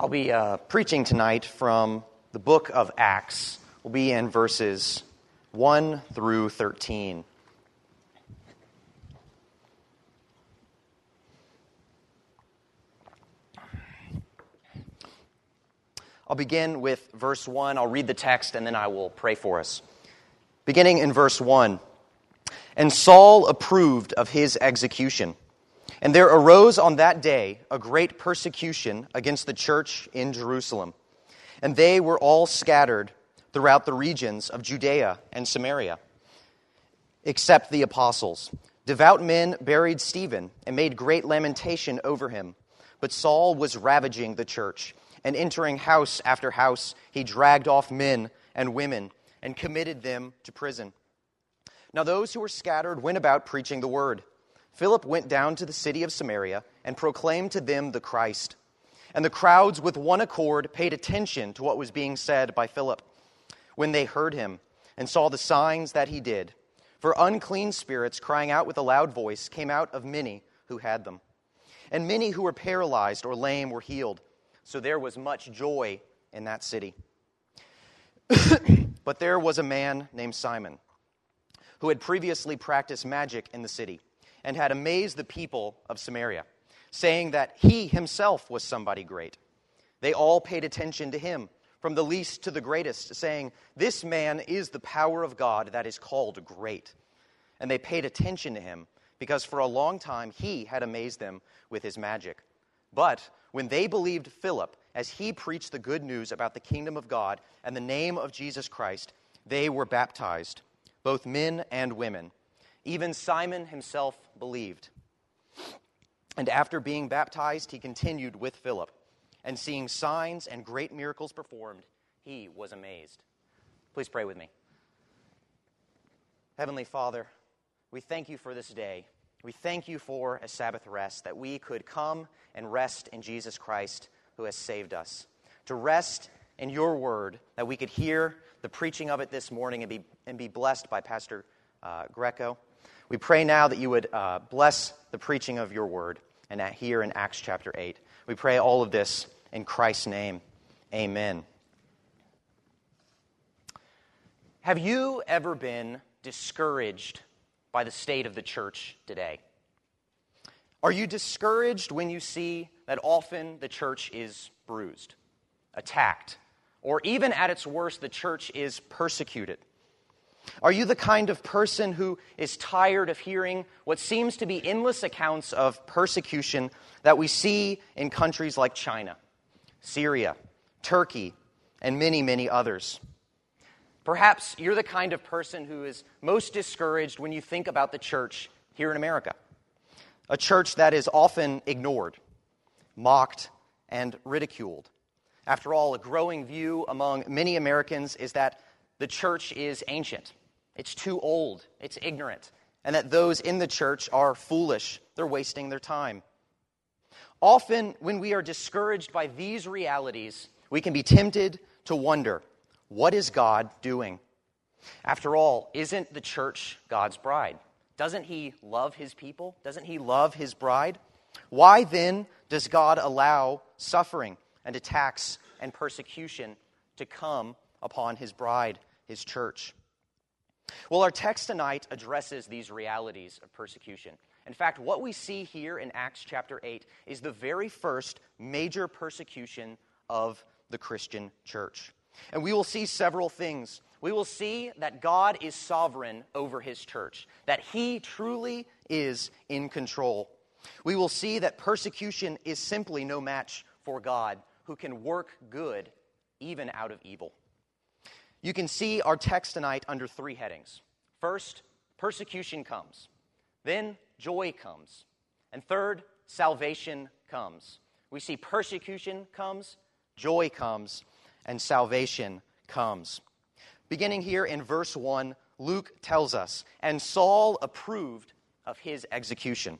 I'll be uh, preaching tonight from the book of Acts. We'll be in verses 1 through 13. I'll begin with verse 1. I'll read the text and then I will pray for us. Beginning in verse 1 And Saul approved of his execution. And there arose on that day a great persecution against the church in Jerusalem. And they were all scattered throughout the regions of Judea and Samaria, except the apostles. Devout men buried Stephen and made great lamentation over him. But Saul was ravaging the church, and entering house after house, he dragged off men and women and committed them to prison. Now, those who were scattered went about preaching the word. Philip went down to the city of Samaria and proclaimed to them the Christ. And the crowds, with one accord, paid attention to what was being said by Philip when they heard him and saw the signs that he did. For unclean spirits, crying out with a loud voice, came out of many who had them. And many who were paralyzed or lame were healed. So there was much joy in that city. but there was a man named Simon who had previously practiced magic in the city and had amazed the people of Samaria, saying that he himself was somebody great. They all paid attention to him, from the least to the greatest, saying, This man is the power of God that is called great. And they paid attention to him, because for a long time he had amazed them with his magic. But when they believed Philip, as he preached the good news about the kingdom of God and the name of Jesus Christ, they were baptized, both men and women. Even Simon himself believed. And after being baptized, he continued with Philip. And seeing signs and great miracles performed, he was amazed. Please pray with me. Heavenly Father, we thank you for this day. We thank you for a Sabbath rest, that we could come and rest in Jesus Christ who has saved us. To rest in your word, that we could hear the preaching of it this morning and be, and be blessed by Pastor uh, Greco. We pray now that you would uh, bless the preaching of your word and here in Acts chapter 8. We pray all of this in Christ's name. Amen. Have you ever been discouraged by the state of the church today? Are you discouraged when you see that often the church is bruised, attacked, or even at its worst, the church is persecuted? Are you the kind of person who is tired of hearing what seems to be endless accounts of persecution that we see in countries like China, Syria, Turkey, and many, many others? Perhaps you're the kind of person who is most discouraged when you think about the church here in America. A church that is often ignored, mocked, and ridiculed. After all, a growing view among many Americans is that the church is ancient, it's too old, it's ignorant, and that those in the church are foolish, they're wasting their time. Often, when we are discouraged by these realities, we can be tempted to wonder what is God doing? After all, isn't the church God's bride? Doesn't he love his people? Doesn't he love his bride? Why then does God allow suffering and attacks and persecution to come upon his bride? His church. Well, our text tonight addresses these realities of persecution. In fact, what we see here in Acts chapter 8 is the very first major persecution of the Christian church. And we will see several things. We will see that God is sovereign over his church, that he truly is in control. We will see that persecution is simply no match for God, who can work good even out of evil. You can see our text tonight under three headings. First, persecution comes. Then, joy comes. And third, salvation comes. We see persecution comes, joy comes, and salvation comes. Beginning here in verse 1, Luke tells us, and Saul approved of his execution.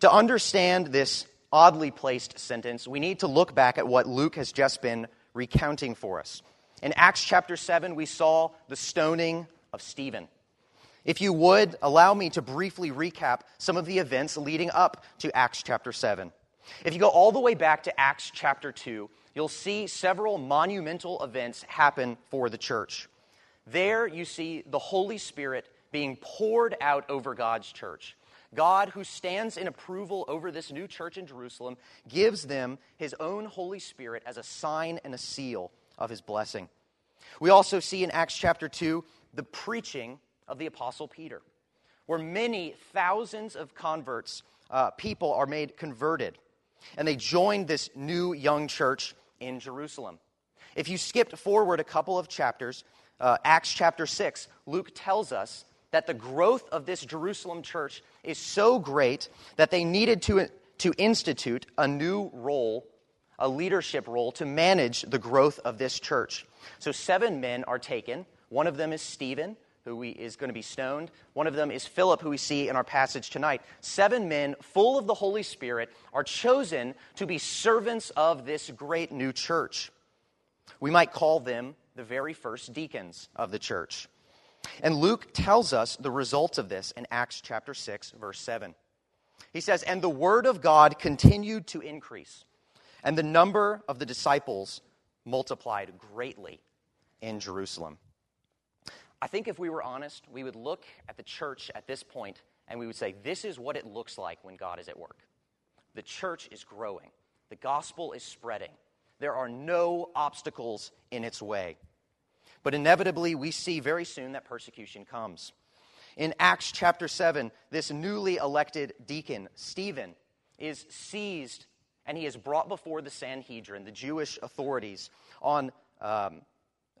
To understand this oddly placed sentence, we need to look back at what Luke has just been recounting for us. In Acts chapter 7, we saw the stoning of Stephen. If you would, allow me to briefly recap some of the events leading up to Acts chapter 7. If you go all the way back to Acts chapter 2, you'll see several monumental events happen for the church. There you see the Holy Spirit being poured out over God's church. God, who stands in approval over this new church in Jerusalem, gives them his own Holy Spirit as a sign and a seal of his blessing. We also see in Acts chapter 2 the preaching of the Apostle Peter, where many thousands of converts, uh, people, are made converted, and they join this new young church in Jerusalem. If you skipped forward a couple of chapters, uh, Acts chapter 6, Luke tells us that the growth of this Jerusalem church is so great that they needed to, to institute a new role, a leadership role, to manage the growth of this church. So, seven men are taken. One of them is Stephen, who we, is going to be stoned. One of them is Philip, who we see in our passage tonight. Seven men, full of the Holy Spirit, are chosen to be servants of this great new church. We might call them the very first deacons of the church. And Luke tells us the results of this in Acts chapter 6, verse 7. He says, And the word of God continued to increase, and the number of the disciples multiplied greatly in Jerusalem. I think if we were honest, we would look at the church at this point and we would say, This is what it looks like when God is at work. The church is growing, the gospel is spreading, there are no obstacles in its way. But inevitably, we see very soon that persecution comes. In Acts chapter 7, this newly elected deacon, Stephen, is seized and he is brought before the Sanhedrin, the Jewish authorities, on um,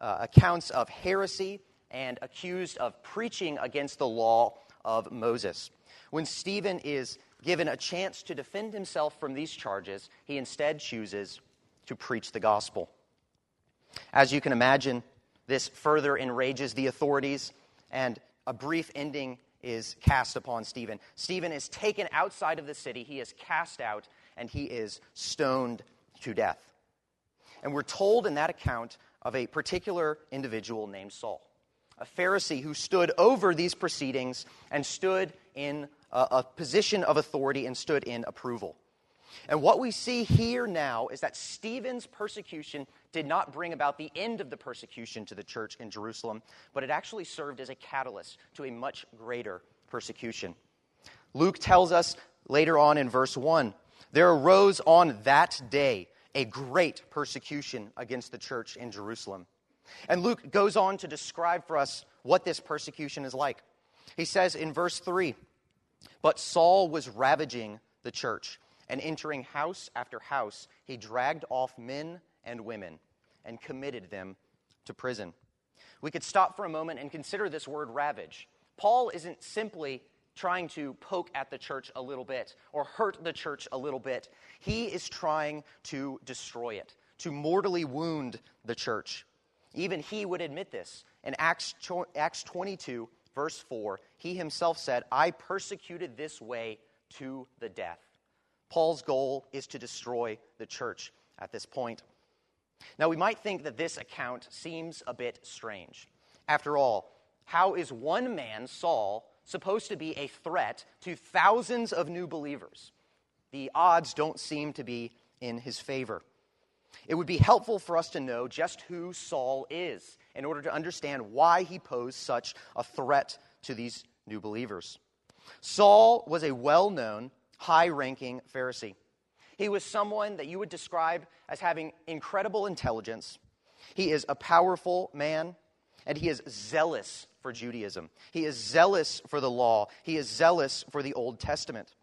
uh, accounts of heresy and accused of preaching against the law of Moses. When Stephen is given a chance to defend himself from these charges, he instead chooses to preach the gospel. As you can imagine, this further enrages the authorities, and a brief ending is cast upon Stephen. Stephen is taken outside of the city, he is cast out, and he is stoned to death. And we're told in that account of a particular individual named Saul, a Pharisee who stood over these proceedings and stood in a, a position of authority and stood in approval. And what we see here now is that Stephen's persecution did not bring about the end of the persecution to the church in Jerusalem, but it actually served as a catalyst to a much greater persecution. Luke tells us later on in verse 1 there arose on that day a great persecution against the church in Jerusalem. And Luke goes on to describe for us what this persecution is like. He says in verse 3 But Saul was ravaging the church and entering house after house, he dragged off men and women and committed them to prison. We could stop for a moment and consider this word ravage. Paul isn't simply trying to poke at the church a little bit or hurt the church a little bit. He is trying to destroy it, to mortally wound the church. Even he would admit this. In Acts, Acts 22, verse 4, he himself said, I persecuted this way to the death. Paul's goal is to destroy the church at this point. Now, we might think that this account seems a bit strange. After all, how is one man, Saul, supposed to be a threat to thousands of new believers? The odds don't seem to be in his favor. It would be helpful for us to know just who Saul is in order to understand why he posed such a threat to these new believers. Saul was a well known high ranking Pharisee. He was someone that you would describe as having incredible intelligence. He is a powerful man, and he is zealous for Judaism. He is zealous for the law. He is zealous for the Old Testament.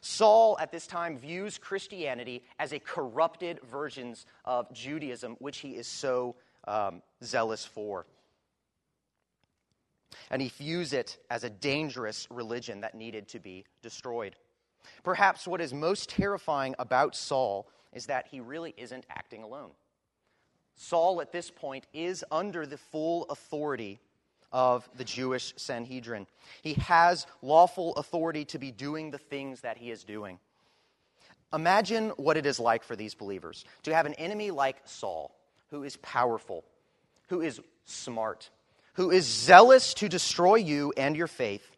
Saul at this time views Christianity as a corrupted version of Judaism, which he is so um, zealous for. And he views it as a dangerous religion that needed to be destroyed. Perhaps what is most terrifying about Saul is that he really isn't acting alone. Saul, at this point, is under the full authority of the Jewish Sanhedrin. He has lawful authority to be doing the things that he is doing. Imagine what it is like for these believers to have an enemy like Saul, who is powerful, who is smart, who is zealous to destroy you and your faith,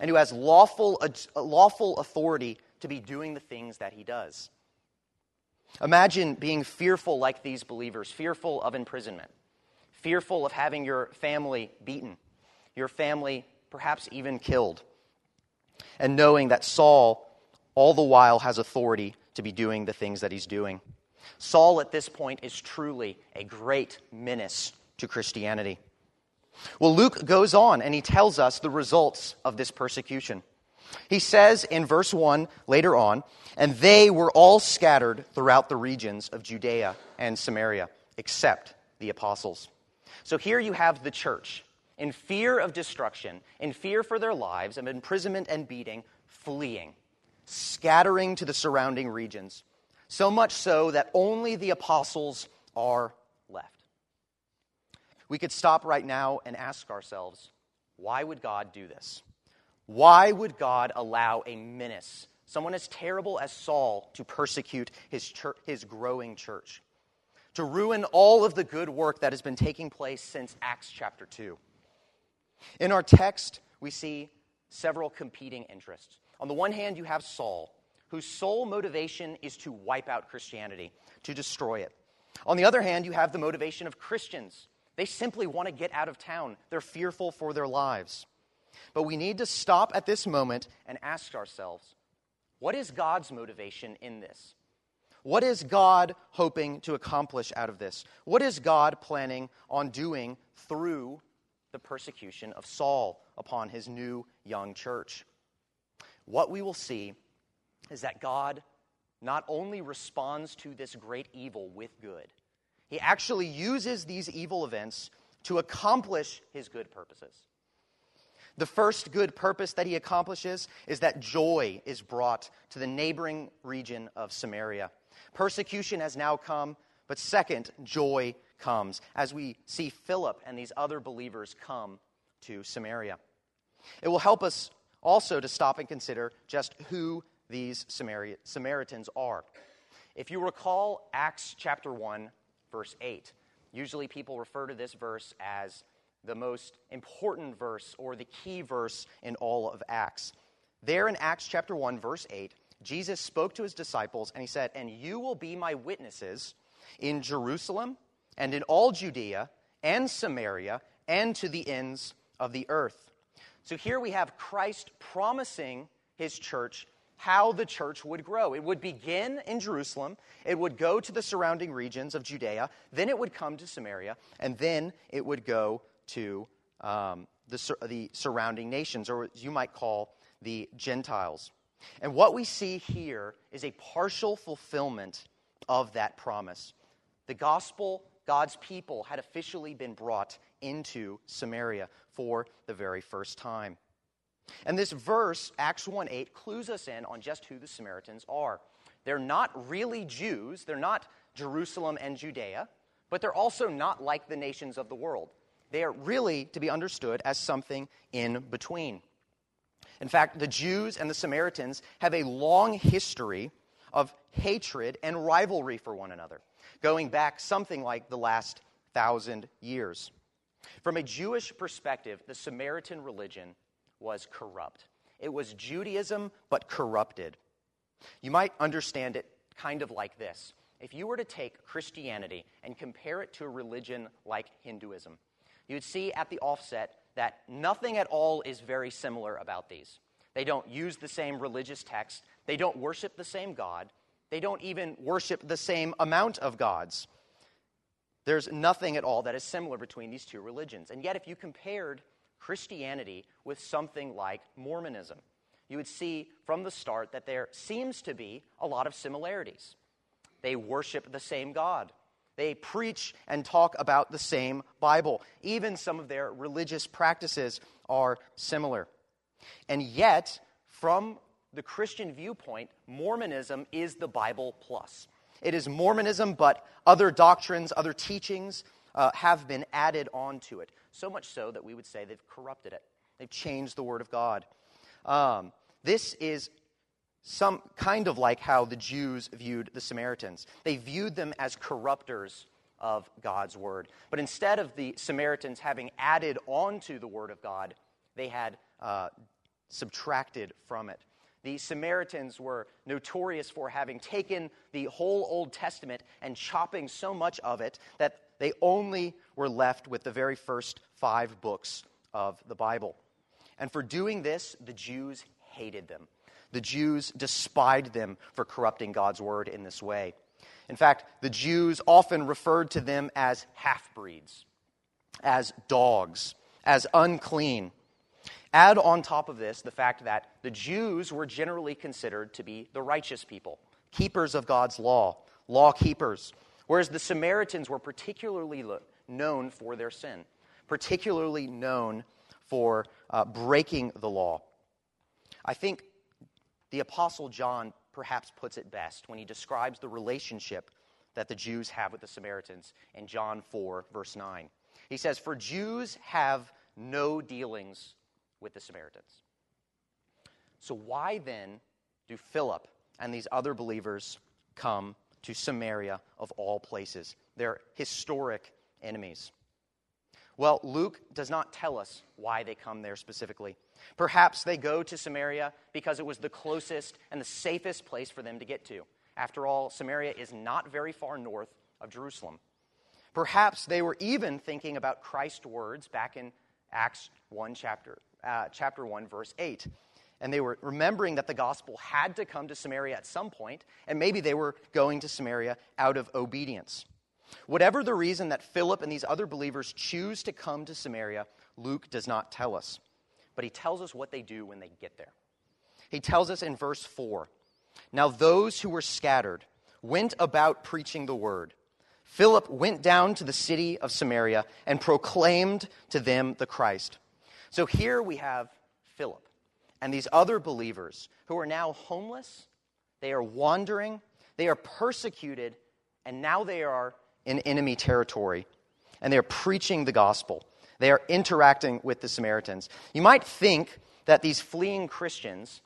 and who has lawful, uh, lawful authority to be doing the things that he does. Imagine being fearful like these believers, fearful of imprisonment, fearful of having your family beaten, your family perhaps even killed, and knowing that Saul all the while has authority to be doing the things that he's doing. Saul at this point is truly a great menace to Christianity. Well, Luke goes on and he tells us the results of this persecution. He says in verse 1 later on, and they were all scattered throughout the regions of Judea and Samaria, except the apostles. So here you have the church, in fear of destruction, in fear for their lives, of imprisonment and beating, fleeing, scattering to the surrounding regions, so much so that only the apostles are left. We could stop right now and ask ourselves why would God do this? Why would God allow a menace, someone as terrible as Saul, to persecute his, church, his growing church? To ruin all of the good work that has been taking place since Acts chapter 2. In our text, we see several competing interests. On the one hand, you have Saul, whose sole motivation is to wipe out Christianity, to destroy it. On the other hand, you have the motivation of Christians. They simply want to get out of town, they're fearful for their lives. But we need to stop at this moment and ask ourselves what is God's motivation in this? What is God hoping to accomplish out of this? What is God planning on doing through the persecution of Saul upon his new young church? What we will see is that God not only responds to this great evil with good, he actually uses these evil events to accomplish his good purposes. The first good purpose that he accomplishes is that joy is brought to the neighboring region of Samaria. Persecution has now come, but second, joy comes as we see Philip and these other believers come to Samaria. It will help us also to stop and consider just who these Samaritans are. If you recall Acts chapter 1, verse 8, usually people refer to this verse as the most important verse or the key verse in all of Acts. There in Acts chapter 1, verse 8, Jesus spoke to his disciples and he said, And you will be my witnesses in Jerusalem and in all Judea and Samaria and to the ends of the earth. So here we have Christ promising his church how the church would grow. It would begin in Jerusalem, it would go to the surrounding regions of Judea, then it would come to Samaria, and then it would go to um, the, the surrounding nations, or as you might call the Gentiles. And what we see here is a partial fulfillment of that promise. The gospel, God's people, had officially been brought into Samaria for the very first time. And this verse, Acts 1 8, clues us in on just who the Samaritans are. They're not really Jews, they're not Jerusalem and Judea, but they're also not like the nations of the world. They are really to be understood as something in between. In fact, the Jews and the Samaritans have a long history of hatred and rivalry for one another, going back something like the last thousand years. From a Jewish perspective, the Samaritan religion was corrupt. It was Judaism, but corrupted. You might understand it kind of like this. If you were to take Christianity and compare it to a religion like Hinduism, you'd see at the offset that nothing at all is very similar about these. They don't use the same religious text, they don't worship the same God, they don't even worship the same amount of gods. There's nothing at all that is similar between these two religions. And yet, if you compared Christianity with something like Mormonism, you would see from the start that there seems to be a lot of similarities. They worship the same God, they preach and talk about the same Bible. Even some of their religious practices are similar. And yet, from the Christian viewpoint, Mormonism is the Bible plus. It is Mormonism, but other doctrines, other teachings uh, have been added onto it. So much so that we would say they've corrupted it, they've changed the Word of God. Um, this is some kind of like how the Jews viewed the Samaritans. They viewed them as corrupters of God's word. But instead of the Samaritans having added on to the word of God, they had uh, subtracted from it. the Samaritans were notorious for having taken the whole Old Testament and chopping so much of it that they only were left with the very first five books of the Bible. And for doing this, the Jews hated them. The Jews despised them for corrupting God's word in this way. In fact, the Jews often referred to them as half breeds, as dogs, as unclean. Add on top of this the fact that the Jews were generally considered to be the righteous people, keepers of God's law, law keepers, whereas the Samaritans were particularly known for their sin, particularly known for uh, breaking the law. I think the Apostle John perhaps puts it best when he describes the relationship that the Jews have with the Samaritans in John 4, verse 9. He says, For Jews have no dealings with the Samaritans. So, why then do Philip and these other believers come to Samaria of all places? They're historic enemies. Well, Luke does not tell us why they come there specifically. Perhaps they go to Samaria because it was the closest and the safest place for them to get to. After all, Samaria is not very far north of Jerusalem. Perhaps they were even thinking about Christ's words back in Acts 1, chapter, uh, chapter 1, verse 8. And they were remembering that the gospel had to come to Samaria at some point, and maybe they were going to Samaria out of obedience. Whatever the reason that Philip and these other believers choose to come to Samaria, Luke does not tell us but he tells us what they do when they get there. He tells us in verse 4 Now those who were scattered went about preaching the word. Philip went down to the city of Samaria and proclaimed to them the Christ. So here we have Philip and these other believers who are now homeless, they are wandering, they are persecuted, and now they are in enemy territory, and they are preaching the gospel. They are interacting with the Samaritans. You might think that these fleeing Christians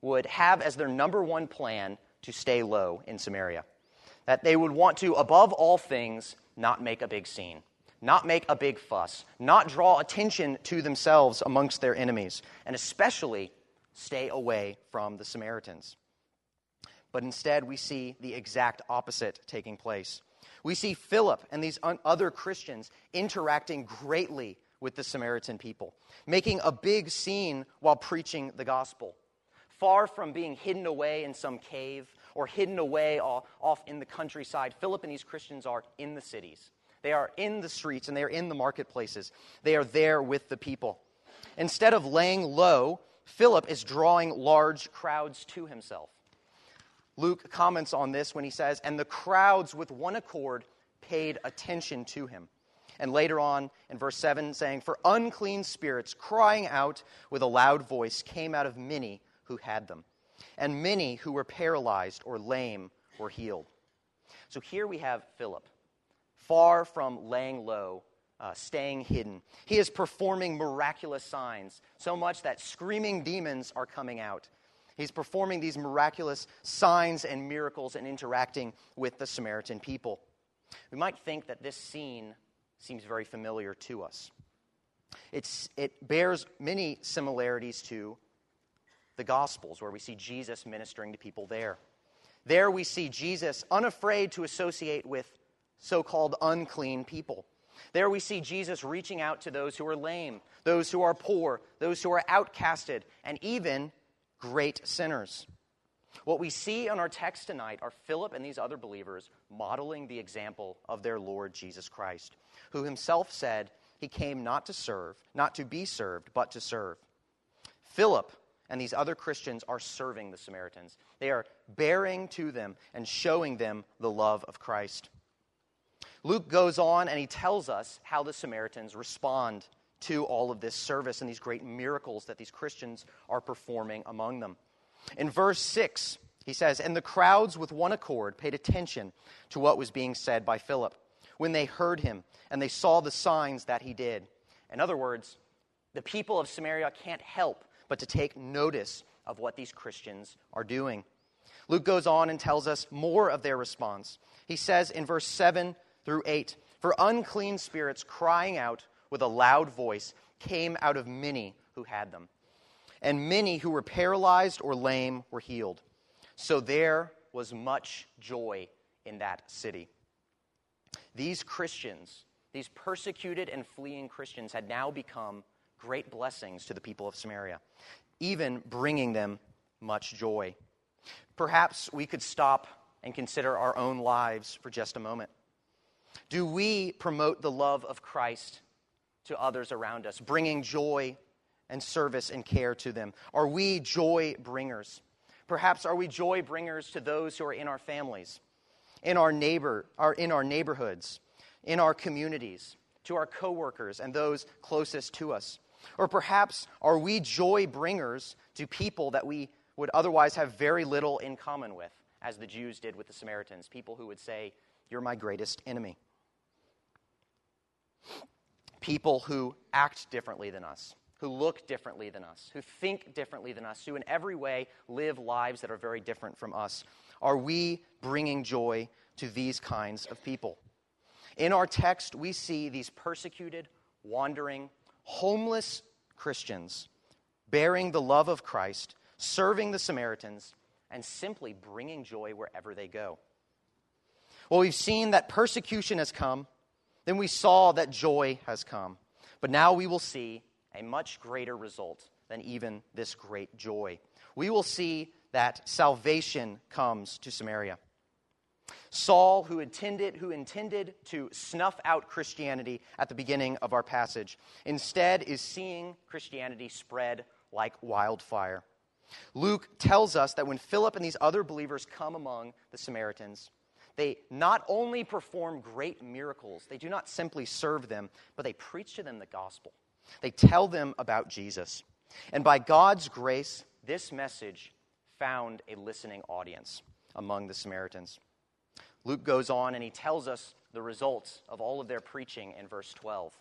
would have as their number one plan to stay low in Samaria. That they would want to, above all things, not make a big scene, not make a big fuss, not draw attention to themselves amongst their enemies, and especially stay away from the Samaritans. But instead, we see the exact opposite taking place. We see Philip and these other Christians interacting greatly with the Samaritan people, making a big scene while preaching the gospel. Far from being hidden away in some cave or hidden away off in the countryside, Philip and these Christians are in the cities. They are in the streets and they are in the marketplaces. They are there with the people. Instead of laying low, Philip is drawing large crowds to himself. Luke comments on this when he says, And the crowds with one accord paid attention to him. And later on in verse 7, saying, For unclean spirits crying out with a loud voice came out of many who had them, and many who were paralyzed or lame were healed. So here we have Philip, far from laying low, uh, staying hidden. He is performing miraculous signs, so much that screaming demons are coming out. He's performing these miraculous signs and miracles and interacting with the Samaritan people. We might think that this scene seems very familiar to us. It's, it bears many similarities to the Gospels, where we see Jesus ministering to people there. There we see Jesus unafraid to associate with so called unclean people. There we see Jesus reaching out to those who are lame, those who are poor, those who are outcasted, and even great sinners. What we see in our text tonight are Philip and these other believers modeling the example of their Lord Jesus Christ, who himself said he came not to serve, not to be served, but to serve. Philip and these other Christians are serving the Samaritans. They are bearing to them and showing them the love of Christ. Luke goes on and he tells us how the Samaritans respond to all of this service and these great miracles that these Christians are performing among them. In verse 6, he says, And the crowds with one accord paid attention to what was being said by Philip when they heard him and they saw the signs that he did. In other words, the people of Samaria can't help but to take notice of what these Christians are doing. Luke goes on and tells us more of their response. He says in verse 7 through 8 For unclean spirits crying out with a loud voice came out of many who had them. and many who were paralyzed or lame were healed. So there was much joy in that city. These Christians, these persecuted and fleeing Christians, had now become great blessings to the people of Samaria, even bringing them much joy. Perhaps we could stop and consider our own lives for just a moment. Do we promote the love of Christ to others around us, bringing joy and service and care to them? Are we joy bringers? Perhaps are we joy bringers to those who are in our families, in our neighbor, or in our neighborhoods, in our communities, to our coworkers and those closest to us? Or perhaps are we joy bringers to people that we would otherwise have very little in common with, as the Jews did with the Samaritans, people who would say, You're my greatest enemy. People who act differently than us, who look differently than us, who think differently than us, who in every way live lives that are very different from us. Are we bringing joy to these kinds of people? In our text, we see these persecuted, wandering, homeless Christians bearing the love of Christ, serving the Samaritans, and simply bringing joy wherever they go. Well, we've seen that persecution has come, then we saw that joy has come. But now we will see a much greater result than even this great joy. We will see that salvation comes to Samaria. Saul, who intended, who intended to snuff out Christianity at the beginning of our passage, instead is seeing Christianity spread like wildfire. Luke tells us that when Philip and these other believers come among the Samaritans, they not only perform great miracles, they do not simply serve them, but they preach to them the gospel. They tell them about Jesus. And by God's grace, this message found a listening audience among the Samaritans. Luke goes on and he tells us the results of all of their preaching in verse 12.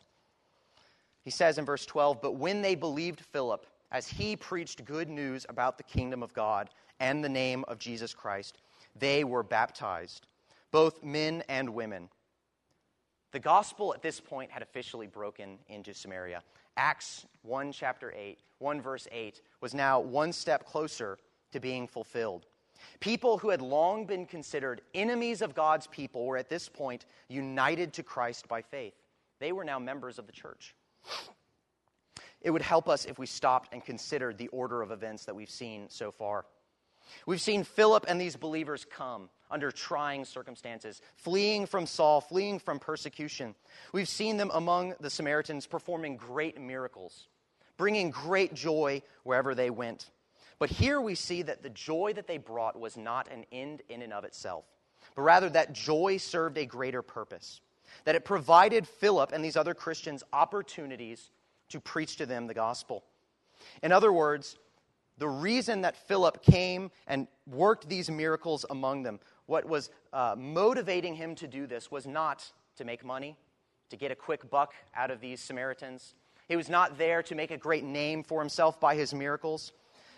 He says in verse 12, But when they believed Philip, as he preached good news about the kingdom of God and the name of Jesus Christ, they were baptized, both men and women. The gospel at this point had officially broken into Samaria. Acts 1, chapter 8, 1 verse 8, was now one step closer to being fulfilled. People who had long been considered enemies of God's people were at this point united to Christ by faith. They were now members of the church. It would help us if we stopped and considered the order of events that we've seen so far. We've seen Philip and these believers come under trying circumstances, fleeing from Saul, fleeing from persecution. We've seen them among the Samaritans performing great miracles, bringing great joy wherever they went. But here we see that the joy that they brought was not an end in and of itself, but rather that joy served a greater purpose, that it provided Philip and these other Christians opportunities to preach to them the gospel. In other words, the reason that Philip came and worked these miracles among them, what was uh, motivating him to do this was not to make money, to get a quick buck out of these Samaritans. He was not there to make a great name for himself by his miracles.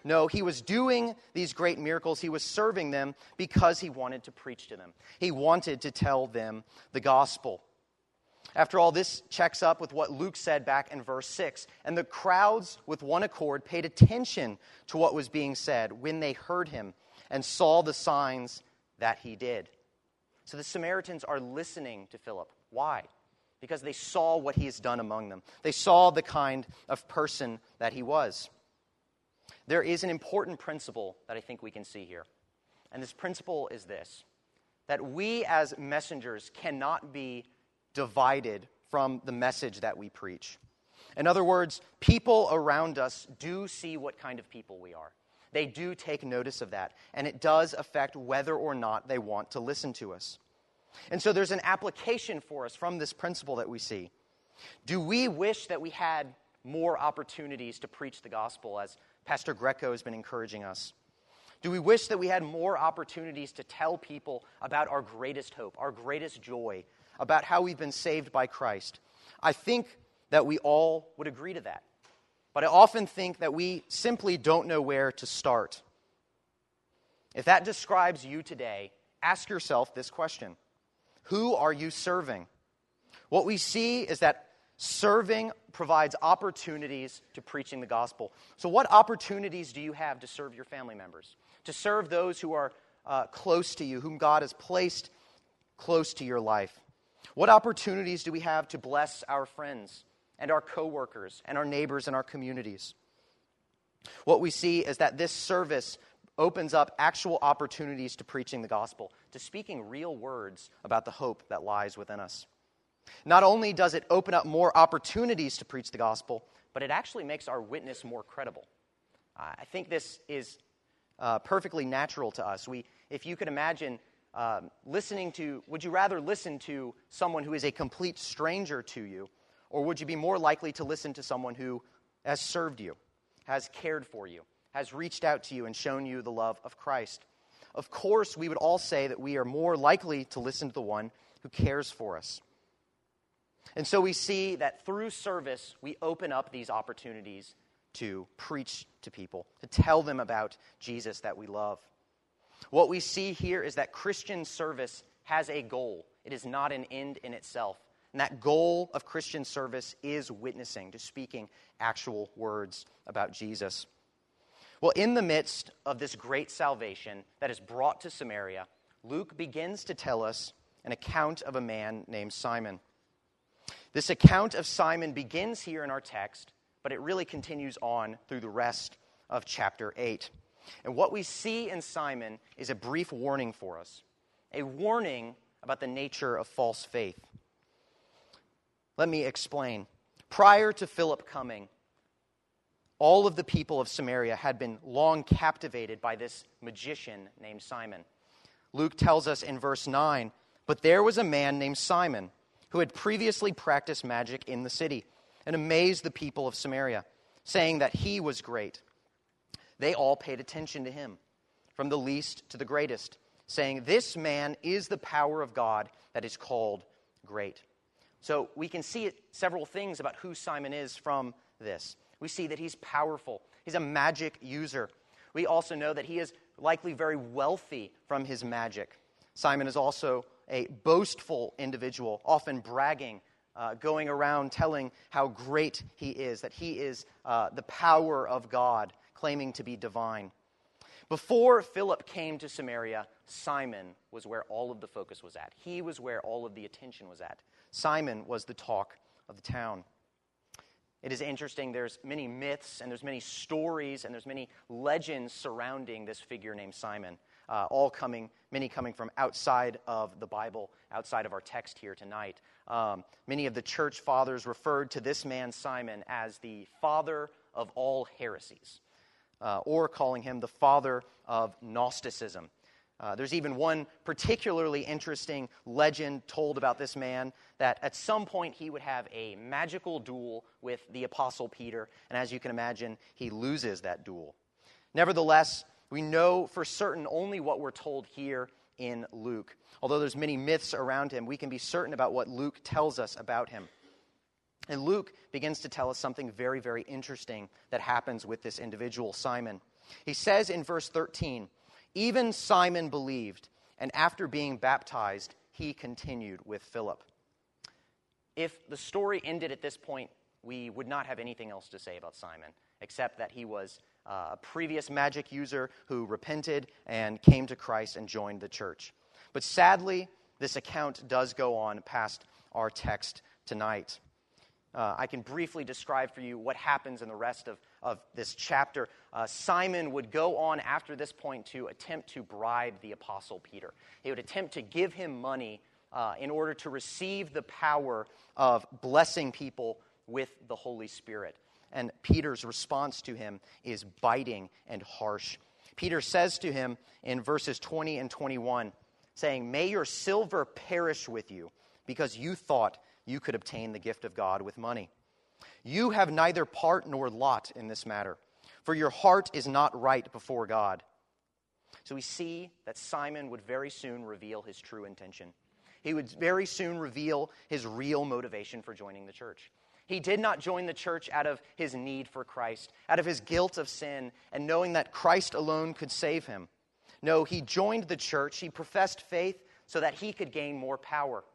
No, he was doing these great miracles. He was serving them because he wanted to preach to them. He wanted to tell them the gospel. After all, this checks up with what Luke said back in verse 6. And the crowds, with one accord, paid attention to what was being said when they heard him and saw the signs that he did. So the Samaritans are listening to Philip. Why? Because they saw what he has done among them, they saw the kind of person that he was. There is an important principle that I think we can see here. And this principle is this that we as messengers cannot be divided from the message that we preach. In other words, people around us do see what kind of people we are. They do take notice of that, and it does affect whether or not they want to listen to us. And so there's an application for us from this principle that we see. Do we wish that we had more opportunities to preach the gospel, as Pastor Greco has been encouraging us? Do we wish that we had more opportunities to tell people about our greatest hope, our greatest joy, about how we've been saved by Christ. I think that we all would agree to that. But I often think that we simply don't know where to start. If that describes you today, ask yourself this question Who are you serving? What we see is that serving provides opportunities to preaching the gospel. So, what opportunities do you have to serve your family members? To serve those who are uh, close to you, whom God has placed close to your life? What opportunities do we have to bless our friends and our coworkers and our neighbors and our communities? What we see is that this service opens up actual opportunities to preaching the gospel, to speaking real words about the hope that lies within us. Not only does it open up more opportunities to preach the gospel, but it actually makes our witness more credible. I think this is uh, perfectly natural to us. We, if you could imagine um, listening to, would you rather listen to someone who is a complete stranger to you, or would you be more likely to listen to someone who has served you, has cared for you, has reached out to you and shown you the love of Christ? Of course, we would all say that we are more likely to listen to the one who cares for us. And so we see that through service, we open up these opportunities to preach to people, to tell them about Jesus that we love. What we see here is that Christian service has a goal, it is not an end in itself. And that goal of Christian service is witnessing, to speaking actual words about Jesus. Well, in the midst of this great salvation that is brought to Samaria, Luke begins to tell us an account of a man named Simon. This account of Simon begins here in our text, but it really continues on through the rest of chapter 8. And what we see in Simon is a brief warning for us a warning about the nature of false faith. Let me explain. Prior to Philip coming, all of the people of Samaria had been long captivated by this magician named Simon. Luke tells us in verse 9, but there was a man named Simon who had previously practiced magic in the city and amazed the people of Samaria, saying that he was great. They all paid attention to him, from the least to the greatest, saying, This man is the power of God that is called great. So we can see several things about who Simon is from this. We see that he's powerful, he's a magic user. We also know that he is likely very wealthy from his magic. Simon is also a boastful individual, often bragging, uh, going around telling how great he is, that he is uh, the power of God, claiming to be divine. Before Philip came to Samaria, Simon was where all of the focus was at. He was where all of the attention was at. Simon was the talk of the town. It is interesting, there's many myths and there's many stories and there's many legends surrounding this figure named Simon uh, all coming, many coming from outside of the Bible, outside of our text here tonight. Um, many of the church fathers referred to this man, Simon, as the father of all heresies, uh, or calling him the father of Gnosticism. Uh, there's even one particularly interesting legend told about this man that at some point he would have a magical duel with the Apostle Peter, and as you can imagine, he loses that duel. Nevertheless, we know for certain only what we're told here in Luke. Although there's many myths around him, we can be certain about what Luke tells us about him. And Luke begins to tell us something very, very interesting that happens with this individual, Simon. He says in verse 13, Even Simon believed, and after being baptized, he continued with Philip. If the story ended at this point, we would not have anything else to say about Simon, except that he was uh, a previous magic user who repented and came to Christ and joined the church. But sadly, this account does go on past our text tonight. Uh, I can briefly describe for you what happens in the rest of, of this chapter. Uh, Simon would go on after this point to attempt to bribe the Apostle Peter. He would attempt to give him money uh, in order to receive the power of blessing people with the Holy Spirit and Peter's response to him is biting and harsh. Peter says to him in verses 20 and 21, saying, May your silver perish with you, because you thought you could obtain the gift of God with money. You have neither part nor lot in this matter, for your heart is not right before God. So we see that Simon would very soon reveal his true intention. He would very soon reveal his real motivation for joining the church. He did not join the church out of his need for Christ, out of his guilt of sin, and knowing that Christ alone could save him. No, he joined the church, he professed faith so that he could gain more power.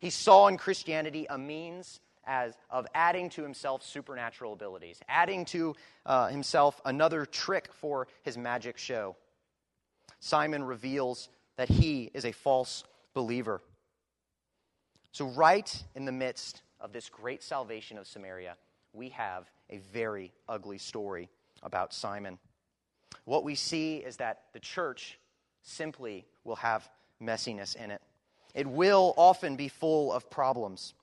He saw in Christianity a means as, of adding to himself supernatural abilities, adding to uh, himself another trick for his magic show. Simon reveals that he is a false believer. So, right in the midst of this great salvation of Samaria, we have a very ugly story about Simon. What we see is that the church simply will have messiness in it. It will often be full of problems.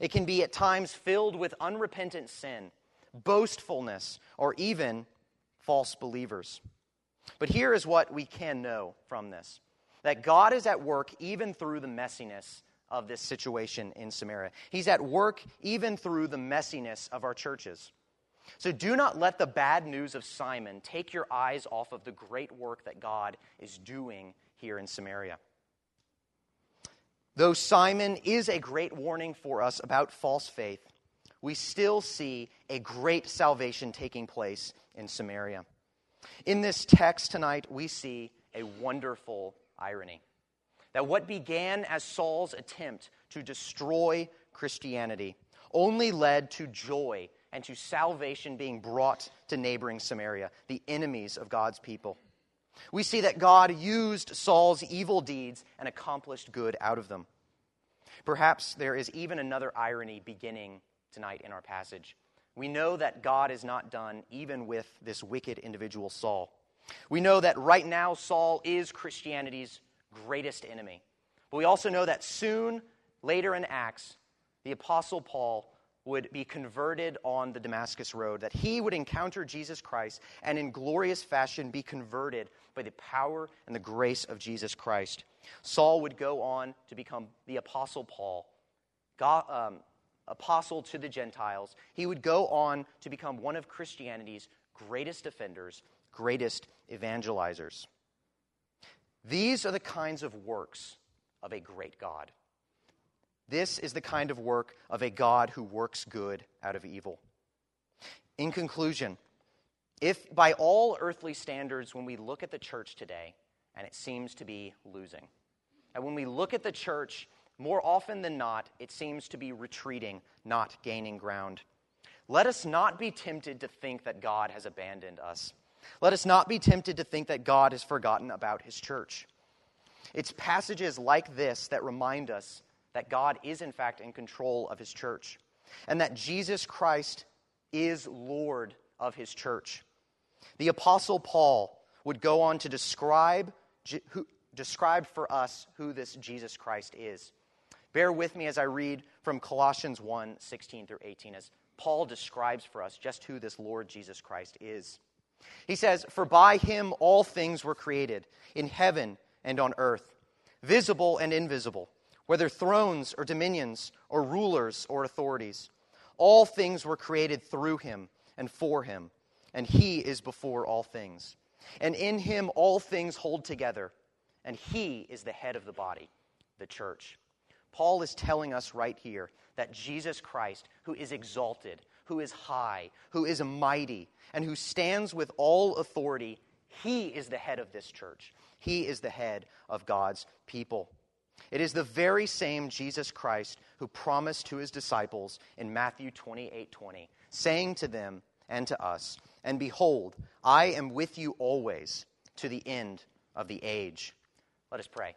It can be at times filled with unrepentant sin, boastfulness, or even false believers. But here is what we can know from this that God is at work even through the messiness of this situation in Samaria. He's at work even through the messiness of our churches. So do not let the bad news of Simon take your eyes off of the great work that God is doing here in Samaria. Though Simon is a great warning for us about false faith, we still see a great salvation taking place in Samaria. In this text tonight, we see a wonderful irony. That what began as Saul's attempt to destroy Christianity only led to joy and to salvation being brought to neighboring Samaria, the enemies of God's people. We see that God used Saul's evil deeds and accomplished good out of them. Perhaps there is even another irony beginning tonight in our passage. We know that God is not done even with this wicked individual, Saul. We know that right now, Saul is Christianity's greatest enemy. But we also know that soon, later in Acts, the Apostle Paul would be converted on the Damascus Road, that he would encounter Jesus Christ and in glorious fashion be converted by the power and the grace of Jesus Christ. Saul would go on to become the Apostle Paul, God, um, apostle to the Gentiles. He would go on to become one of Christianity's greatest defenders, greatest evangelizers. These are the kinds of works of a great God. This is the kind of work of a God who works good out of evil. In conclusion, if by all earthly standards, when we look at the church today, and it seems to be losing, and when we look at the church, more often than not, it seems to be retreating, not gaining ground. Let us not be tempted to think that God has abandoned us. Let us not be tempted to think that God has forgotten about his church. It's passages like this that remind us that God is, in fact, in control of his church, and that Jesus Christ is Lord of his church. The Apostle Paul would go on to describe, who, describe for us who this Jesus Christ is. Bear with me as I read from Colossians 1 16 through 18, as Paul describes for us just who this Lord Jesus Christ is. He says, For by him all things were created, in heaven and on earth, visible and invisible whether thrones or dominions or rulers or authorities. All things were created through him and for him, and he is before all things. And in him all things hold together, and he is the head of the body, the church. Paul is telling us right here that Jesus Christ, who is exalted, who is high, who is mighty, and who stands with all authority, he is the head of this church. He is the head of God's people. It is the very same Jesus Christ who promised to his disciples in Matthew 28 20, saying to them and to us, And behold, I am with you always to the end of the age. Let us pray.